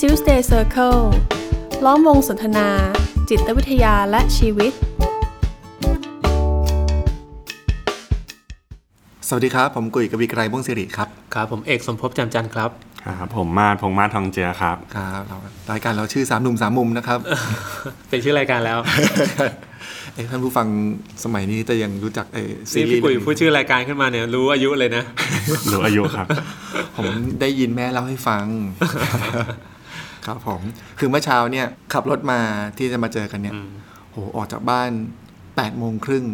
Tuesday Circle ล้อมวงสนทนา จิตวิทยาและชีวิต สวัสดีครับ ผมกุยกวีไกรบุ้งสิริครับ ครับผมเอกสมภพจำจันทร์ครับ ครับผมมาดพงษ์มาศทองเจือครับ ครับเรารายการเราชื่อสามหนุ่มสามมุมนะครับ เป็นชื่อรายการแล้ว เอ้ท่านผู้ฟังสมัยนี้จะยังรู้จักเออซีนี่รีพี่ส์กุยพูดชื่อรายการขึ้นมาเนี่ยรู้อายุเลยนะ รู้อายุครับ ผมได้ยินแม่เล่าให้ฟัง ครับผม คือเมื่อเช้าเนี่ยขับรถมาที่จะมาเจอกันเนี่ยอืมโหออกจากบ้าน8ปดโมงครึ่ง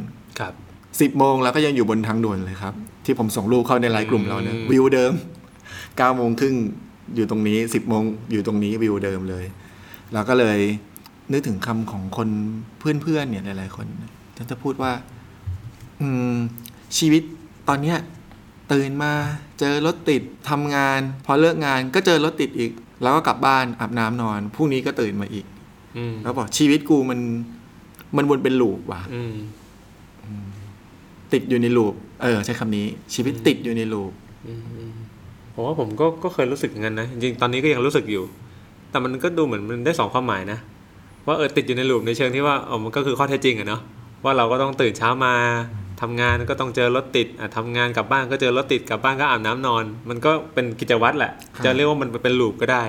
ครับสิบโมงแล้วก็ยังอยู่บนทางด่วนเลยครับ ที่ผมส่งรูปเข้าในไลน์กลุ่มเราเนี่ยอืมวิวเดิม9ก้าโมงครึ่งอยู่ตรงนี้ 10บโมงอยู่ตรงนี้วิวเดิมเลยแล้วก็เลยนึกถึงคำของคนเพื่อนๆเนี่ยหลายๆคนท่านจะพูดว่า อืม ชีวิตตอนเนี้ยตื่นมาเจอรถติดทำงาน พอเลิกงานก็เจอรถติดอีก แล้วก็กลับบ้านอาบน้ำนอนพรุ่งนี้ก็ตื่นมาอีกอืมแล้วบอกชีวิตกูมัน มันวนเป็นลูปว่ะอืมติดอยู่ในลูปเออ ใช้คำนี้ ชีวิตติดอยู่ในลูปอืมอืมผมว่าผมก็ก็เคยรู้สึกอย่างนั้นนะจริงๆตอนนี้ก็ยังรู้สึกอยู่ แต่มันก็ดูเหมือนมันได้สองความหมายนะว่าเออติดอยู่ในลูปในเชิงที่ว่าเออมันก็คือข้อเท็จจริงอะเนาะว่าเราก็ต้องตื่นเช้ามา ทำงานก็ต้องเจอรถติดอะทำงานกลับบ้านก็เจอรถติดกลับบ้านก็อาบน้ำนอน มันก็เป็นกิจวัตรแหละครับจะเรียกว่ามันเป็นลูปก็ได้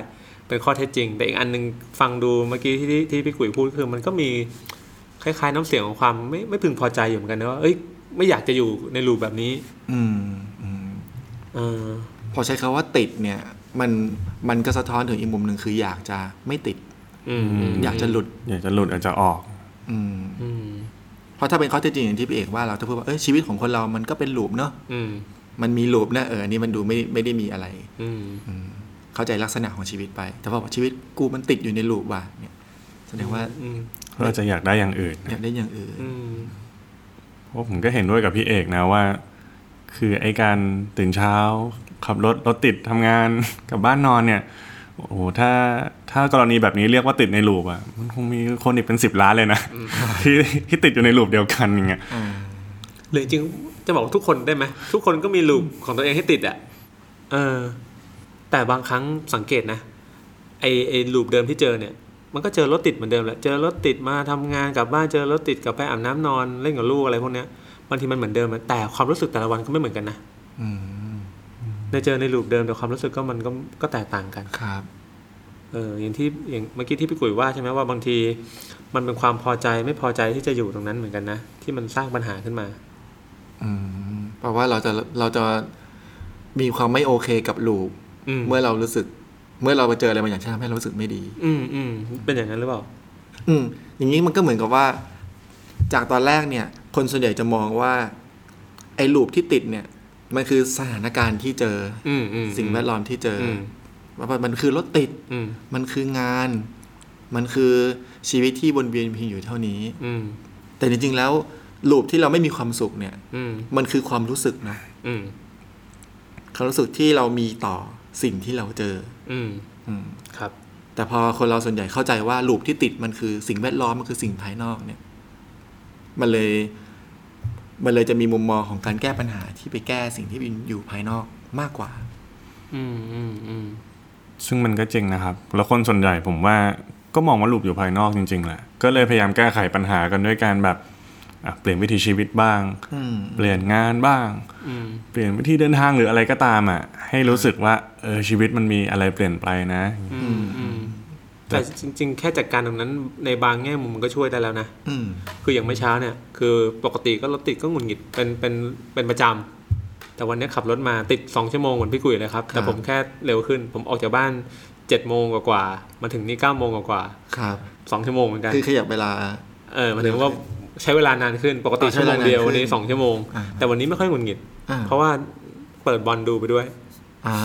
เป็นข้อเท็จจริง แต่อีกอันหนึงฟังดูเมื่อกี้ที่ที่ที่พี่กุ๋ยพูดคือ มันก็มีคล้ายๆน้ำเสียงของความไม่ไม่พึงพอใจอยู่เหมือนกันนะว่าเอ้ยไม่อยากจะอยู่ในลูปแบบนี้ อืมอืมเออพอใช้คาว่าติดเนี่ย มันมันก็สะท้อนถึงอีกมุมหนึ่งคืออยากจะไม่ติด อืมมอยากจะหลุด อยากจะหลุดอยากจะออก อืมอืม เพราะถ้าเป็นข้อเท็จจริงอย่างที่พี่เอกว่าเราจะพูดว่าเอ้ยชีวิตของคนเรามันก็เป็นลูปเนาะอืมมันมีลูปนะเอออันนี้มันดูไม่ไม่ได้มีอะไรอืมอืมเข้าใจลักษณะของชีวิตไป แต่พอบอกชีวิตกูมันติดอยู่ในลูปว่ะเนี่ยแสดงว่าอืมเราจะอยากได้อย่างอื่นอยากได้อย่างอื่นอืมเพราะผมก็เห็นด้วยกับพี่เอกนะว่า คือไอ้การตื่นเช้าขับรถรถติดทำงานกลับบ้านนอนเนี่ย โอ้โหถ้าถ้ากรณีแบบนี้เรียกว่าติดในลูปอะ มันคงมีคนอีกเป็นสิบล้านเลยนะที่ที่ติดอยู่ในลูปเดียวกันอย่างเงี้ยหรือจริงๆจะบอกทุกคนได้ไหมทุกคนก็มีลูปของตัวเองให้ติดอะเออ แต่บางครั้งสังเกตนะไอไอลูปเดิมที่เจอเนี่ย มันก็เจอรถติดเหมือนเดิมแหละเจอรถติดมาทำงานกลับบ้านเจอรถติดกลับไปอาบน้ำนอนเล่นกับลูกอะไรพวกเนี้ยบางทีมันเหมือนเดิมอะแต่ความรู้สึกแต่ละวันก็ไม่เหมือนกันนะอืม ในเจอในลูปเดิมแต่ความรู้สึกก็มันก็ก็แตกต่างกันครับ เอออย่างที่อย่างเมื่อกี้ที่พี่กุ๋ยว่าใช่ไหมว่าบางทีมันเป็นความพอใจไม่พอใจที่จะอยู่ตรงนั้นเหมือนกันนะที่มันสร้างปัญหาขึ้นมา อืมเพราะว่าเราจะเราจะมีความไม่โอเคกับลูปอืมเมื่อเรารู้สึก เมื่อเราไปเจออะไรบางอย่างที่ทำให้เรารู้สึกไม่ดี อืมอืมเป็นอย่างนั้นหรือเปล่า อืม อย่างนี้มันก็เหมือนกับว่า จากตอนแรกเนี่ย คนส่วนใหญ่จะมองว่า ไอ้ลูปที่ติดเนี่ย มันคือสถานการณ์ที่เจอออืมอืมสิ่งแวดล้อมที่เจออมว่ามันคือรถติดอืมมันคืองาน มันคือชีวิตที่วนเวียนเพียงอยู่เท่านี้ อืมแต่จริงๆแล้วลูปที่เราไม่มีความสุขเนี่ย อืมมันคือความรู้สึกนะอืมความรู้สึกที่เรามีต่อสิ่งที่เราเจอ อืมอืมครับ แต่พอคนเราส่วนใหญ่เข้าใจว่าลูปที่ติดมันคือสิ่งแวดล้อมมันคือสิ่งภายนอกเนี่ย มันเลย มันเลยจะมีมุมมองของการแก้ปัญหาที่ไปแก้สิ่งที่อยู่ภายนอกมากกว่า อืมอืมอืมซึ่งมันก็จริงนะครับ แล้วคนส่วนใหญ่ผมว่าก็มองว่าลูปอยู่ภายนอกจริงๆแหละ ก็เลยพยายามแก้ไขปัญหากันด้วยการแบบอะเปลี่ยนวิถีชีวิตบ้างอืมเปลี่ยนงานบ้างอืมเปลี่ยนวิธีเดินทางหรืออะไรก็ตามอะ ให้รู้สึกว่าเออชีวิตมันมีอะไรเปลี่ยนไปนะอืมอืม แต่จริง ๆ แค่จัดการตรงนั้นในบางแง่มุมมันก็ช่วยได้แล้วนะอืมคืออย่างเมื่อเช้าเนี่ย คือปกติก็รถติดก็หงุดหงิดเป็นเป็นเป็นประจำแต่วันนี้ขับรถมาติดสองชั่วโมงเหมือนพี่กุยเลยครับ แต่ผมแค่เร็วขึ้น ผมออกจากบ้านเจ็ดโมงกว่าๆมาถึงนี่เก้าโมงกว่าครับๆสองชั่วโมงเหมือนกันคือขยับเวลา เออหมายถึงว่าใช้เวลานานขึ้น ปกติอ่าใช้ชั่วโมงเดียวเวลานานขึ้นวันนี้สองชั่วโมงอ่าแต่วันนี้ไม่ค่อยหงุดหงิดอ่าเพราะว่าเปิดบอลดูไปด้วย อ่า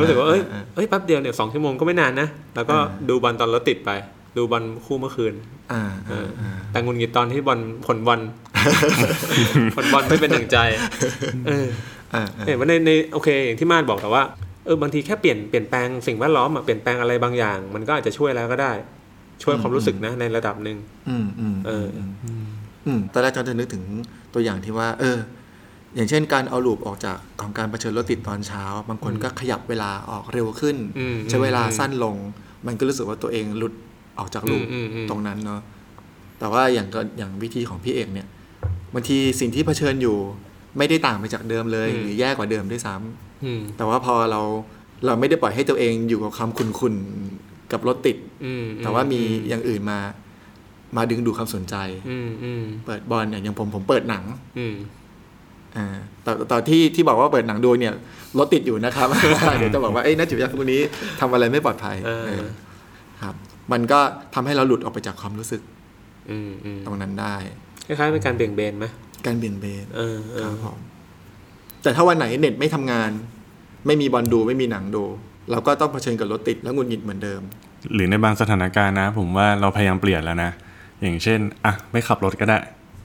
รู้สึกว่าเอ้ยเอ้ยแป๊บเดียวเนี่ยสองชั่วโมงก็ไม่นานนะ แล้วก็อ่าดูบอลตอนรถติดไป ดูบอลคู่เมื่อคืนอ่าเออ่าออ่าแต่หงุนงิดตอนที่บอลผลบอลผลบอลไม่เป็นหนึ่งใจ เอออ่าอ่าเห็นว่าในในโอเค อย่างที่มาดบอกแต่ว่าเออบางทีแค่เปลี่ยนเปลี่ยนแปลงสิ่งแวดล้อมอะเปลี่ยนแปลงอะไรบางอย่าง มันก็อาจจะช่วยแล้วก็ได้ ช่วยความรู้สึกนะในระดับหนึ่งอืมอืมเอออืมตอนแรกจอนจะนึกถึงตัวอย่างที่ว่า เออ อย่างเช่นการเอาลูปออกจากของการเผชิญรถติดตอนเช้า บางคนก็ขยับเวลาออกเร็วขึ้นอืมใช้เวลาอืมสั้นลง มันก็รู้สึกว่าตัวเองหลุดออกจากลูปอืมอืมอืมตรงนั้นเนาะแต่ว่าอย่างก็อย่างวิธีของพี่เอกเนี่ยบางทีสิ่งที่เผชิญอยู่ไม่ได้ต่างไปจากเดิมเลย หรือแย่กว่าเดิมด้วยซ้ำอืมแต่ว่าพอเราเราไม่ได้ปล่อยให้ตัวเองอยู่กับความคุนๆกับรถติดอืมแต่ว่ามีอย่างอื่นมามาดึงดูดความสนใจอืมอืมเปิดบอลเนี่ยอย่างผมผมเปิดหนัง อืมอ่าแต่ตอนที่ที่บอกว่าเปิดหนังดูเนี่ยรถติดอยู่นะครับ เดี๋ยวจะบอกว่าเอ้ยนักจิตวิทยาคนนี้ทำอะไรไม่ปลอดภัยเออเออครับ มันก็ทำให้เราหลุดออกไปจากความรู้สึกอืมอืมตรงนั้นได้คล้ายๆเป็นการเบี่ยงเบนไหมการเบี่ยงเบนเออเอคอรับผมแต่ถ้าวันไหนเน็ตไม่ทำงาน ไม่มีบอลดูไม่มีหนังดู เราก็ต้องเผชิญกับรถติดแล้วหงุดหงิดเหมือนเดิม หรือในบางสถานการณ์นะ ผมว่าเราพยายามเปลี่ยนแล้วนะอย่างเช่นอะไม่ขับรถก็ได้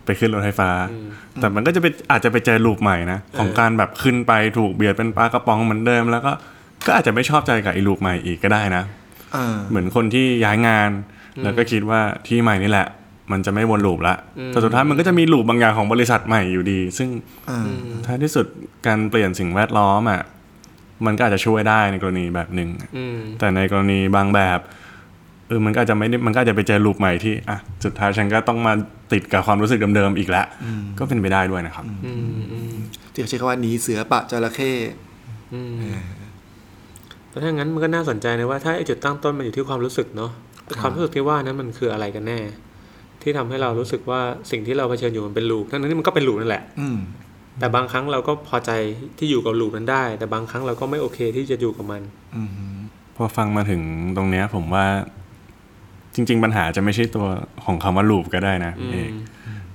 ไปขึ้นรถไฟฟ้า แต่มันก็จะไปอาจจะไปเจอลูปใหม่นะ ของการแบบขึ้นไปถูกเบียดเป็นปลากระป๋องเหมือนเดิม แล้วก็ก็อาจจะไม่ชอบใจกับไอ้ลูปใหม่อีกก็ได้นะอ่าเหมือนคนที่ย้ายงาน แล้วก็คิดว่าที่ใหม่นี่แหละ มันจะไม่วนลูปละแต่สุดท้ายมันก็จะมีลูปบางอย่างของบริษัทใหม่อยู่ดี ซึ่งอ่าท้ายที่สุดการเปลี่ยนสิ่งแวดล้อมอะมันก็อาจจะช่วยได้ในกรณีแบบหนึ่งอืมแต่ในกรณีบางแบบเออมันก็อาจจะไม่ได้มันก็อาจจะไปเจอลูปใหม่ที่อะสุดท้ายฉันก็ต้องมาติดกับความรู้สึกเดิมๆอีกแล้วก็เป็นไปได้ด้วยนะครับอืมอืมที่เขาใช้คำว่าหนีเสือปะจระเข้อืมแล้วถ้างั้นมันก็น่าสนใจนะว่าถ้าไอ้จุดตั้งต้นมันอยู่ที่ความรู้สึกเนาะความรู้สึกที่ว่านั้นมันคืออะไรกันแน่ ที่ทำให้เรารู้สึกว่าสิ่งที่เราเผชิญอยู่มันเป็นลูปทั้งนั้นที่มันก็เป็นลูปนั่นแหละอืมแต่บางครั้งเราก็พอใจที่อยู่กับลูปนั้นได้ แต่บางครั้งเราก็ไม่โอเคที่จะอยู่กับมันอืมพอฟังมาถึงตรงเนี้ย ผมว่า จริง ๆ ปัญหาจะไม่ใช่ตัวของคำว่าลูปก็ได้นะพี่เอก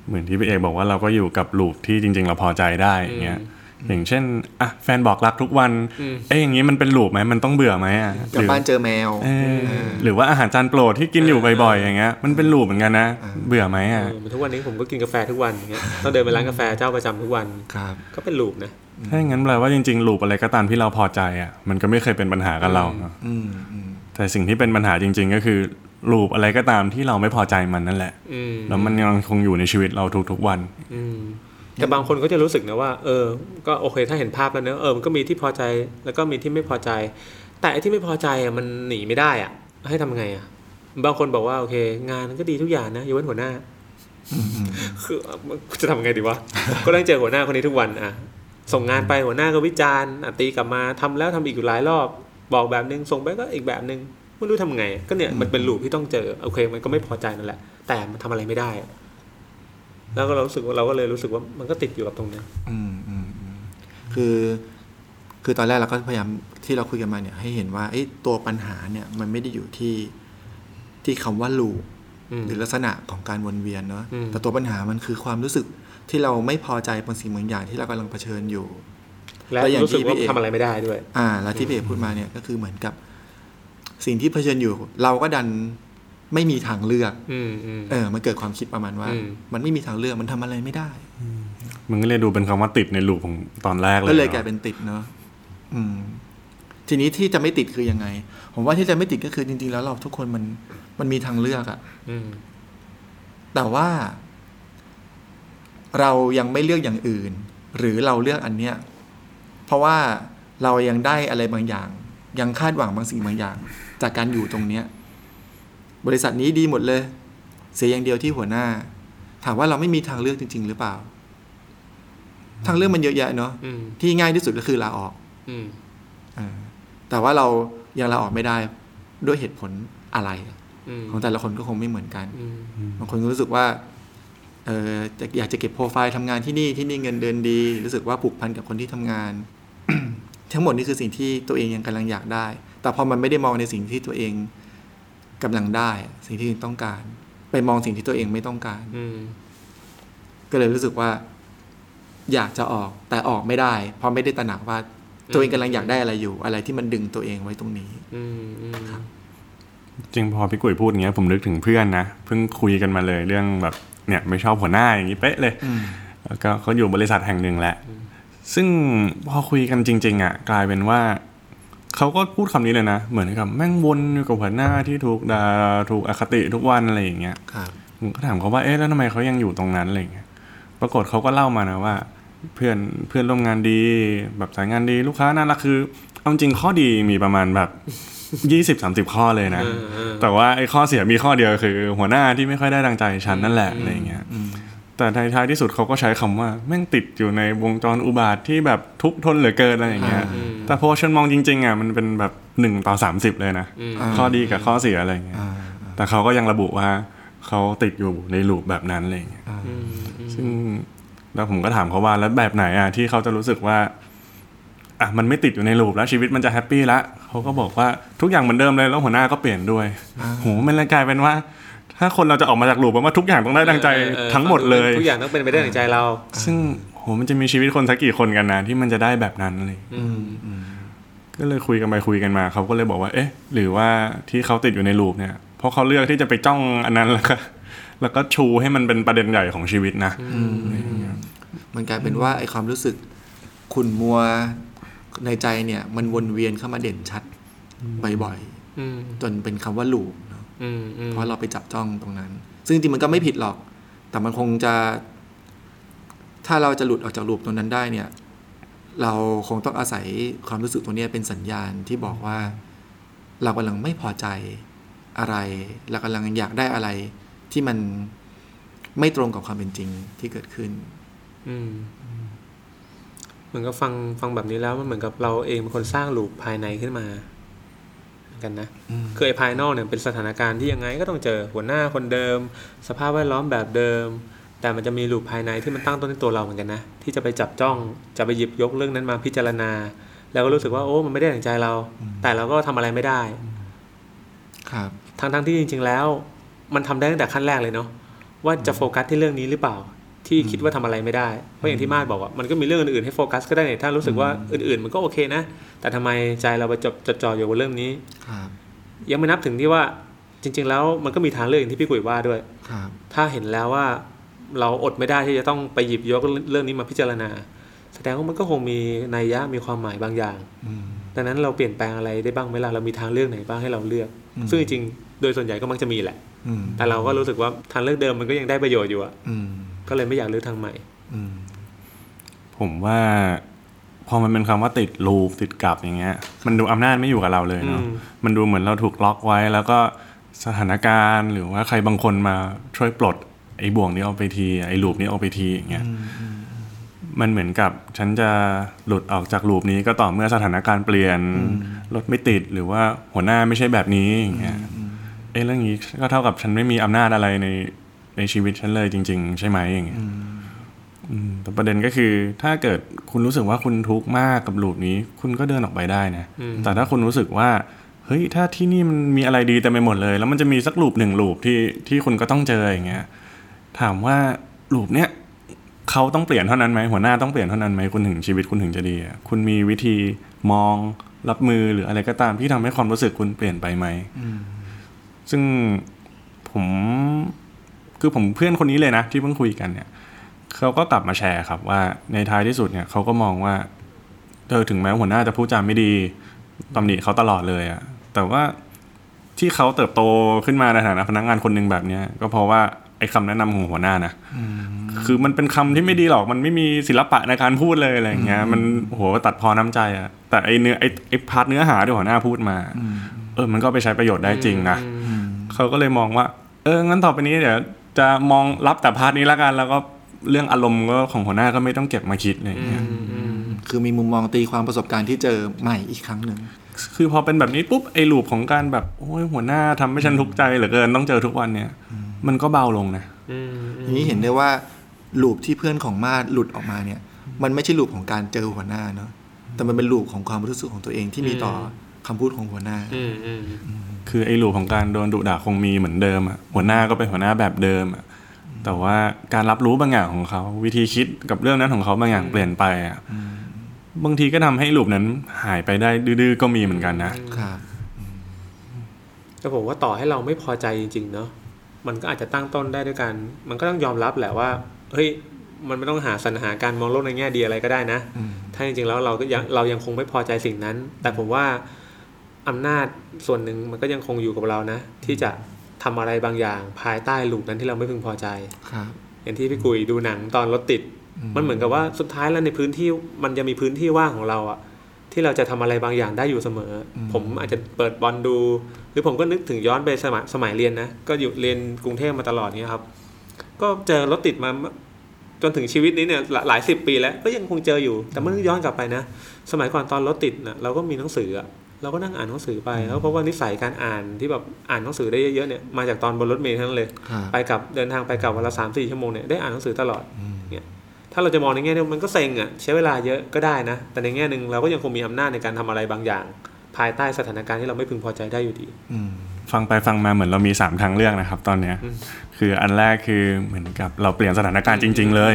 เหมือนที่พี่เอกบอกว่าเราก็อยู่กับลูปที่จริง ๆ เราพอใจได้อย่างเงี้ยอย่างเช่นอะแฟนบอกรักทุกวันอืมเอ้ยอย่างงี้มันเป็นลูปไหมมันต้องเบื่อไหมอะกลับหรือบ้านเจอแมวเออหรือว่าอาหารจานโปรดที่กินอยู่บ่อยๆอย่างเงี้ยมันเป็นลูปเหมือนกันนะ เบื่อไหมอะเออเหมือนทุกวันนี้ผมก็กินกาแฟทุกวันอย่างเงี้ยต้องเดินไปร้านกาแฟเจ้าประจำทุกวันครับก็เป็นลูปนะถ้าอย่างนั้นแปลว่าจริงๆลูปอะไรก็ตามที่เราพอใจอะมันก็ไม่เคยเป็นปัญหากับเราเนอะอืมอืมแต่สิ่งที่เป็นปัญหาจริง ๆ ก็คือ ลูปอะไรก็ตามที่เราไม่พอใจมันนั่นแหละอืมแล้วมันยังคงอยู่ในชีวิตเราทุกๆวันอืมแต่บางคนก็จะรู้สึกนะว่า เออ ก็โอเคถ้าเห็นภาพแล้วเนอะเออมันก็มีที่พอใจแล้วก็มีที่ไม่พอใจ แต่ไอ้ที่ไม่พอใจอะมันหนีไม่ได้อะ ให้ทำไงอะ บางคนบอกว่าโอเค งานมันก็ดีทุกอย่างนะยกเว้นหัวหน้าคือจะทำไงดีวะก็ต้องเจอหัวหน้าคนนี้ทุกวันอะส่งงานไปหัวหน้าก็วิจารณ์อะตีกลับมาทำแล้วทำอีกอยู่หลายรอบ บอกแบบนึงส่งไปก็อีกแบบนึง ไม่รู้ทำไง ก็เนี่ยมันเป็นลูปที่ต้องเจอโอเค มันก็ไม่พอใจนั่นแหละ แต่มันทำอะไรไม่ได้อะแล้วก็เรารู้สึกว่าเราก็เลยรู้สึกว่ามันก็ติดอยู่กับตรงนั้นอืมอืมอืมคือคือตอนแรกเราก็พยายามที่เราคุยกันมาเนี่ยให้เห็นว่าไอ้ตัวปัญหาเนี่ยมันไม่ได้อยู่ที่ที่คำว่าลูปอืมหรือลักษณะของการวนเวียนเนาะอืมแต่ตัวปัญหามันคือความรู้สึกที่เราไม่พอใจบางสิ่งบางอย่างที่เรากำลังเผชิญอยู่ และแล้วอย่างรู้สึกที่ว่าพี่เอกทำอะไรไม่ได้ด้วย อ่า แล้วที่พี่เอกพูดมาเนี่ยก็คือเหมือนกับ สิ่งที่เผชิญอยู่ เราก็ดันไม่มีทางเลือกอืมอืมเออ มันเกิดความคิดประมาณว่าอืมมันไม่มีทางเลือกมันทำอะไรไม่ได้มันก็เลยดูเป็นคำว่าติดในลูปของตอนแรกเลยก็เลยอะกลายเป็นติดเนาะอืมทีนี้ที่จะไม่ติดคือยังไง ผมว่าที่จะไม่ติดก็คือจริง ๆ แล้วเราทุกคนมันมันมีทางเลือกอะอืมแต่ว่า เรายังไม่เลือกอย่างอื่น หรือเราเลือกอันเนี้ย เพราะว่าเรายังได้อะไรบางอย่าง ยังคาดหวังบางสิ่งบางอย่าง จากการอยู่ตรงเนี้ยบริษัทนี้ดีหมดเลย เสียอย่างเดียวที่หัวหน้า ถามว่าเราไม่มีทางเลือกจริง ๆ หรือเปล่า ทางเลือกมันเยอะแยะเนาะอืมที่ง่ายที่สุดก็คือลาออกอืมเออแต่ว่าเรายังลาออกไม่ได้ด้วยเหตุผลอะไรอืมของแต่ละคนก็คงไม่เหมือนกันอืมบางคนก็รู้สึกว่าเออจะอยากจะเก็บโปรไฟล์ทำงานที่นี่ที่นี่เงินเดือนดี รู้สึกว่าผูกพันกับคนที่ทำงาน ทั้งหมดนี่คือสิ่งที่ตัวเองยังกำลังอยากได้ แต่พอมันไม่ได้มองในสิ่งที่ตัวเองกำลังได้ สิ่งที่ตัวเองต้องการ ไปมองสิ่งที่ตัวเองไม่ต้องการ อืมก็เลยรู้สึกว่า อยากจะออกแต่ออกไม่ได้ เพราะไม่ได้ตระหนักว่า ตัวเองกำลังอยากได้อะไรอยู่ อะไรที่มันดึงตัวเองไว้ตรงนี้ อืมอืมจริงพอพี่กุ้ยพูดอย่างเงี้ยผมนึกถึงเพื่อนนะเพิ่งคุยกันมาเลยเรื่องแบบเนี่ย ไม่ชอบหัวหน้าอย่างนี้เป๊ะเลยอืมแล้วก็เขาอยู่บริษัทแห่งหนึ่งแหละ ซึ่งพอคุยกันจริง ๆอะ กลายเป็นว่า เขาก็พูดคำนี้เลยนะ เหมือนกับแม่งวนอยู่กับหัวหน้าที่ถูกด่าถูกอคติทุกวันอะไรอย่างเงี้ยครับผมก็ถามเขาว่าเอ๊ะแล้วทำไมเขายังอยู่ตรงนั้นอะไรอย่างเงี้ยปรากฏเขาก็เล่ามานะว่า เพื่อนเพื่อนร่วมงานดี แบบสายงานดีลูกค้าน่ารักคือเอาจริงข้อดีมีประมาณแบบยี่สิบสามสิบข้อเลยนะเออเออแต่ว่าไอ้ข้อเสียมีข้อเดียวคือ หัวหน้าที่ไม่ค่อยได้ดังใจฉันนั่นแหละอะไรเงี้ยอืมแต่ในท้ายที่สุดเขาก็ใช้คำว่า แม่งติดอยู่ในวงจรอุบาทว์ที่แบบทุกข์ทนเหลือเกินอะไรอย่างเงี้ยอืม แต่พอฉันมองจริงๆอะมันเป็นแบบหนึ่งต่อสามสิบเลยนะอืมาข้อดีกับข้อเสียอะไรเงี้ยอ่าแต่เขาก็ยังระบุว่าเขาติดอยู่ใน loop แบบนั้นอะไรเงี้ยอ่าอืมอืมซึ่งแล้วผมก็ถามเขาว่าแล้วแบบไหนอะที่เขาจะรู้สึกว่าอะมันไม่ติดอยู่ใน loop แล้วชีวิตมันจะ happy ละเขาก็บอกว่าทุกอย่างเหมือนเดิมเลยแล้วหัวหน้าก็เปลี่ยนด้วยโหมันเลยกลายเป็นว่า ถ้าคนเราจะออกมาจากลูปแปลว่าทุกอย่างต้องได้ดังใจเออเออทั้งหมดเลย ทุกอย่างต้องเป็นไปได้ดังใจเรา ซึ่งโหมันจะมีชีวิตคนสักกี่คนกันนะที่มันจะได้แบบนั้นเลยอืมอืมก็เลยคุยกันไปคุยกันมาเขาก็เลยบอกว่า เอ๊ะ หรือว่าที่เขาติดอยู่ในลูปเนี่ยเพราะเขาเลือกที่จะไปจ้องอันนั้นแล้วก็แล้วก็ชูให้มันเป็นประเด็นใหญ่ของชีวิตนะมันกลายเป็นว่าไอความรู้สึกขุ่นมัวในใจเนี่ย มันวนเวียนเข้ามาเด่นชัดบ่อยอืมๆจนเป็นคำว่าลูปเนอะอืมอืมเพราะเราไปจับจ้องตรงนั้น ซึ่งจริงๆมันก็ไม่ผิดหรอก แต่มันคงจะ ถ้าเราจะหลุดออกจากลูปตรงนั้นได้เนี่ย เราคงต้องอาศัยความรู้สึกตรงเนี้ยเป็นสัญญาณที่บอกว่า เรากำลังไม่พอใจอะไรเรากำลังอยากได้อะไรที่มันไม่ตรงกับความเป็นจริงที่เกิดขึ้น อืมเหมือนกับฟังฟังแบบนี้แล้วมันเหมือนกับเราเองเป็นคนสร้างลูปภายในขึ้นมาเหมือนกันนะอืมคือไอ้ภายนอกเนี่ยเป็นสถานการณ์ที่ยังไงก็ต้องเจอหัวหน้าคนเดิม สภาพแวดล้อมแบบเดิม แต่มันจะมีลูปภายในที่มันตั้งต้นที่ตัวเราเหมือนกันนะ ที่จะไปจับจ้องจะไปหยิบยกเรื่องนั้นมาพิจารณา แล้วก็รู้สึกว่าโอ้มันไม่ได้ดั่งใจเรา แต่เราก็ทำอะไรไม่ได้ ครับทั้งทั้งๆที่จริง ๆแล้ว มันทำได้ตั้งแต่ขั้นแรกเลยเนาะว่าจะโฟกัสที่เรื่องนี้หรือเปล่า ที่คิดว่าทำอะไรไม่ได้เพราะอย่างที่มาดบอกว่ามันก็มีเรื่องอื่นๆให้โฟกัสก็ได้เนี่ยถ้ารู้สึกว่าอื่นๆ มันก็โอเคนะ แต่ทำไมใจเราไปจดจดจ่ออยู่กับเรื่องนี้ครับยังไม่นับถึงที่ว่าจริง ๆ แล้วมันก็มีทางเลือกอย่างที่พี่กุยว่าด้วยครับถ้าเห็นแล้วว่า เราอดไม่ได้ที่จะต้องไปหยิบยกเรื่องนี้มาพิจารณา แสดงว่ามันก็คงมีนัยยะมีความหมายบางอย่างอืมดังนั้นเราเปลี่ยนแปลงอะไรได้บ้างไหมล่ะเรามีทางเลือกไหนบ้างให้เราเลือกอืมซึ่งจริงๆโดยส่วนใหญ่ก็มักจะมีแหละอืมแต่เราก็รู้สึกว่าทางเลือกเดิมมันก็ยังได้ประโยชน์อยู่อะอืมก็เลยไม่อยากเลือกทางใหม่อืมผมว่าพอมันเป็นคำว่าติดลูปติดกับอย่างเงี้ย มันดูอำนาจไม่อยู่กับเราเลยเนาะอืมมันดูเหมือนเราถูกล็อกไว้ แล้วก็สถานการณ์หรือว่าใครบางคนมาช่วยปลด ไอ้บ่วงนี้ออกไปที ไอ้ลูปนี้ออกไปทีอย่างเงี้ยมันเหมือนกับฉันจะหลุดออกจากลูปนี้ก็ต่อเมื่อสถานการณ์เปลี่ยนรถไม่ติดหรือว่าหัวหน้าไม่ใช่แบบนี้อย่างเงี้ยเอ้เรื่องนี้ก็เท่ากับฉันไม่มีอำนาจอะไรในในชีวิตฉันเลยจริง ๆ ใช่ไหมอย่างเงี้ยอืมแต่ประเด็นก็คือ ถ้าเกิดคุณรู้สึกว่าคุณทุกข์มากกับลูปนี้ คุณก็เดินออกไปได้นะอืมแต่ถ้าคุณรู้สึกว่าเฮ้ยถ้าที่นี่มันมีอะไรดีเต็มไปหมดเลย แล้วมันจะมีสักลูปหนึ่งลูปที่ที่คุณก็ต้องเจออย่างเงี้ย ถามว่าลูปเนี้ยเขาต้องเปลี่ยนเท่านั้นไหมหัวหน้าต้องเปลี่ยนเท่านั้นไหมคุณถึงชีวิตคุณถึงจะดีอะคุณมีวิธีมองรับมือหรืออะไรก็ตามที่ทำให้ความรู้สึกคุณเปลี่ยนไปไหมซึ่งผมคือผมเพื่อนคนนี้เลยนะ ที่เพิ่งคุยกันเนี่ยเขาก็กลับมาแชร์ครับว่าในท้ายที่สุดเนี่ยเขาก็มองว่าเธอถึงแม้หัวหน้าจะพูดจาไม่ดีตำหนิเขาตลอดเลยอะแต่ว่าที่เขาเติบโตขึ้นมาในฐานะพนักงานคนหนึ่งแบบเนี้ยก็เพราะว่า ไอ้คำแนะนำของหัวหน้านะคือมันเป็นคำที่ไม่ดีหรอกมันไม่มีศิลปะในการพูดเลยอะไรอย่างเงี้ย มันโหตัดพ้อน้ำใจอะแต่ไอเนื้อไอไอ part เนื้อหาที่หัวหน้าพูดมา เออ มันก็ไปใช้ประโยชน์ได้จริงนะเขาก็เลยมองว่า เอองั้นต่อไปนี้เดี๋ยวจะมองรับแต่ part นี้ละกัน แล้วก็เรื่องอารมณ์ก็ของหัวหน้าก็ไม่ต้องเก็บมาคิดอะไรอย่างเงี้ยคือมีมุมมองตีความประสบการณ์ที่เจอใหม่อีกครั้งหนึ่งคือพอเป็นแบบนี้ปุ๊บไอ loop ของการแบบโอ้ยหัวหน้าทำให้ฉันทุกข์ใจเหลือเกินต้องเจอทุกวันเนี่ย มันก็เบาลงนะอืมทีนี้เห็นได้ว่าลูปที่เพื่อนของมาดหลุดออกมาเนี่ย มันไม่ใช่ลูปของการเจอหัวหน้าเนาะแต่มันเป็นลูปของความรู้สึกของตัวเองที่มีต่อคำพูดของหัวหน้าอืมอืมคือไอ้ลูปของการโดนดุด่าคงมีเหมือนเดิมอะหัวหน้าก็เป็นหัวหน้าแบบเดิมอะแต่ว่าการรับรู้บางอย่างของเขา วิธีคิดกับเรื่องนั้นของเขาบางอย่างเปลี่ยนไปอะบางทีก็ทำให้ลูปนั้นหายไปได้ดื้อๆก็มีเหมือนกันนะครับแต่ผมว่าต่อให้เราไม่พอใจจริงๆเนาะ มันก็อาจจะตั้งต้นได้ด้วยกัน มันก็ต้องยอมรับแหละว่า เฮ้ย มันไม่ต้องหาสรรหาการมองโลกในแง่ดีอะไรก็ได้นะอืมถ้าจริงๆแล้วเราก็ยังเรายังคงไม่พอใจสิ่งนั้น แต่ผมว่าอำนาจส่วนหนึ่งมันก็ยังคงอยู่กับเรานะ ที่จะทำอะไรบางอย่างภายใต้ลูกนั้นที่เราไม่พึงพอใจครับอย่างที่พี่กุยดูหนังตอนรถติด มันเหมือนกับว่าสุดท้ายแล้วในพื้นที่มันจะมีพื้นที่ว่างของเราอะที่เราจะทำอะไรบางอย่างได้อยู่เสมออผมอาจจะเปิดบอลดูห รือผมก็นึกถึงย้อนไปสมัยสมัยเรียนนะ ก็อยู่เรียนกรุงเทพมาตลอดเนี้ยครับ ก็เจอรถติดมาจนถึงชีวิตนี้เนี่ยหลายหลายสิบปีแล้วก็ยังคงเจออยู่ แต่เมื่อย้อนกลับไปนะ สมัยก่อนตอนรถติดนะเราก็มีหนังสืออะเราก็นั่งอ่านหนังสือไปแล้วเพราะว่านิสัยการอ่านที่แบบอ่านหนังสือได้เยอะๆเนี่ยมาจากตอนบนรถเมล์ทั้งนั้นเลยครับไปกลับเดินทางไปกลับวันละสามสี่ชั่วโมงเนี่ยได้อ่านหนังสือตลอดเนี่ยถ้าเราจะมองในแง่นี้มันก็เซ็งอะใช้เวลาเยอะก็ได้นะ แต่ในแง่หนึ่งเราก็ยังคงมีอำนาจในการทำอะไรบางอย่าง ภายใต้สถานการณ์ที่เราไม่พึงพอใจได้อยู่ดีอืมฟังไปฟังมาเหมือนเรามีสามทางเลือกนะครับ ตอนเนี้ยอืมคืออันแรกคือเหมือนกับเราเปลี่ยนสถานการณ์จริง ๆ เลย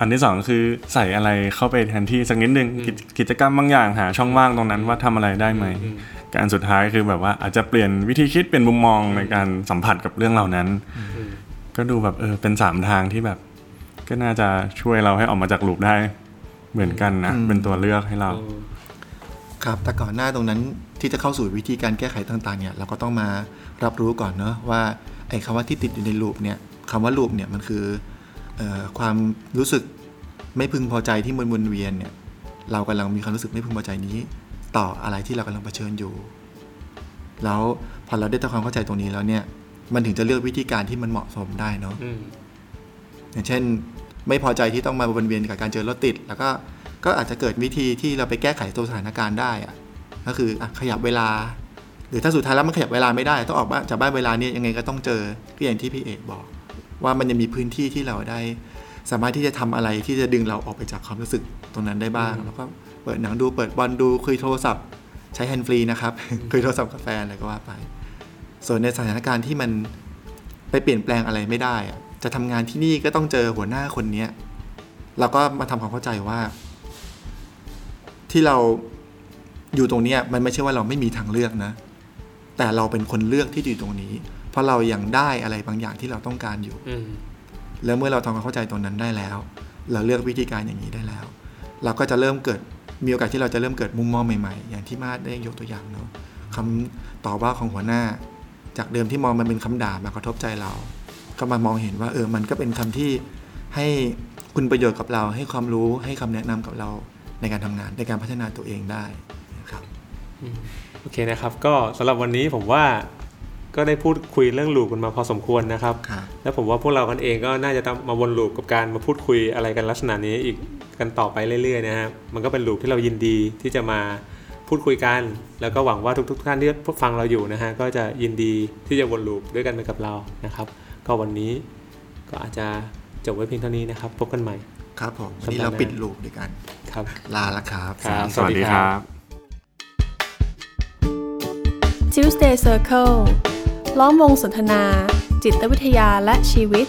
อันที่สองคือใส่อะไรเข้าไปแทนที่สักนิดนึงกิจกิจกรรมบางอย่างหาช่องว่างตรงนั้นว่าทำอะไรได้ไหมอืมการสุดท้ายคือแบบว่าอาจจะเปลี่ยนวิธีคิดเปลี่ยนมุมมองในการสัมผัสกับเรื่องเหล่านั้นอืมก็ดูแบบเออเป็นสามทางที่แบบ ก็น่าจะช่วยเราให้ออกมาจากลูปได้เหมือนกันนะอืมเป็นตัวเลือกให้เราอืม ครับแต่ก่อนหน้าตรงนั้นที่จะเข้าสู่วิธีการแก้ไขต่างๆเนี่ยเราก็ต้องมารับรู้ก่อนเนอะว่าไอ้คำว่าที่ติดอยู่ในลูปเนี่ยคำว่าลูปเนี่ยมันคือเออความรู้สึกไม่พึงพอใจที่มันวนเวียนเนี่ยเรากำลังมีความรู้สึกไม่พึงพอใจนี้ ต่ออะไรที่เรากำลังเผชิญอยู่ แล้วพอเราได้ทำความเข้าใจตรงนี้แล้วเนี่ย มันถึงจะเลือกวิธีการที่มันเหมาะสมได้เนาะอืมอย่างเช่น ไม่พอใจที่ต้องมาวนเวียนกับการเจอรถติด แล้วก็ ก็อาจจะเกิดวิธีที่เราไปแก้ไขตัวสถานการณ์ได้อะก็คืออะขยับเวลา หรือถ้าสุดท้ายแล้วมันขยับเวลาไม่ได้ ต้องออกบ้านจากบ้านเวลานี้ยังไงก็ต้องเจอก็อย่างที่พี่เอกบอก ว่ามันยังมีพื้นที่ที่เราได้ สามารถที่จะทำอะไรที่จะดึงเราออกไปจากความรู้สึกตรงนั้นได้บ้างแล้วก็เปิดหนังดูเปิดบอลดูคุยโทรศัพท์ ใช้แฮนด์ฟรีนะครับคุยโทรศัพท์กับแฟนอะไรก็ว่าไป ส่วนในสถานการณ์ที่มันไปเปลี่ยนแปลงอะไรไม่ได้อะจะทำงานที่นี่ก็ต้องเจอหัวหน้าคนเนี้ยเราก็มาทำความเข้าใจว่า ที่เราอยู่ตรงเนี้ยมันไม่ใช่ว่าเราไม่มีทางเลือกนะ แต่เราเป็นคนเลือกที่อยู่ตรงนี้ เพราะเรายัางได้อะไรบางอย่างที่เราต้องการอยู่อืมแล้วเมื่อเราทำความเข้าใจตรงนั้นได้แล้ว เราเลือกวิธีการอย่างนี้ได้แล้ว เราก็จะเริ่มเกิดมีโอกาสที่เราจะเริ่มเกิดมุมมองใหม่ๆ อย่างที่มาดได้ยกตัวอย่างเนาะคำต่อว่าของหัวหน้า จากเดิมที่มองมันเป็นคำด่ามากระทบใจเรา ก็มามองเห็นว่า เออมันก็เป็นคำที่ให้คุณประโยชน์กับเรา ให้ความรู้ให้คำแนะนำกับเรา ในการทำงานในการพัฒนาตัวเองได้นะครับโอเคนะครับก็สำหรับวันนี้ผมว่าก็ได้พูดคุยเรื่องลูปกันมาพอสมควรนะครับครับแล้วผมว่าพวกเรากันเองก็น่าจะต้องมาวนลูปกับการมาพูดคุยอะไรกันลักษณะนี้อีกกันต่อไปเรื่อยๆนะครับมันก็เป็นลูปที่เรายินดีที่จะมาพูดคุยกัน แล้วก็หวังว่าทุกๆท่านที่ฟังเราอยู่นะฮะก็จะยินดีที่จะวนลูปด้วยกันไปกับเรานะครับ ก็วันนี้ก็อาจจะจบไว้เพียงเท่านี้นะครับ พบกันใหม่ ครับผมวันนี้เราปิดลูปด้วยกัน ครับ ลาละครับ ครับ สวัสดีครับ Tuesday Circle ล้อมวงสนทนา จิตวิทยาและชีวิต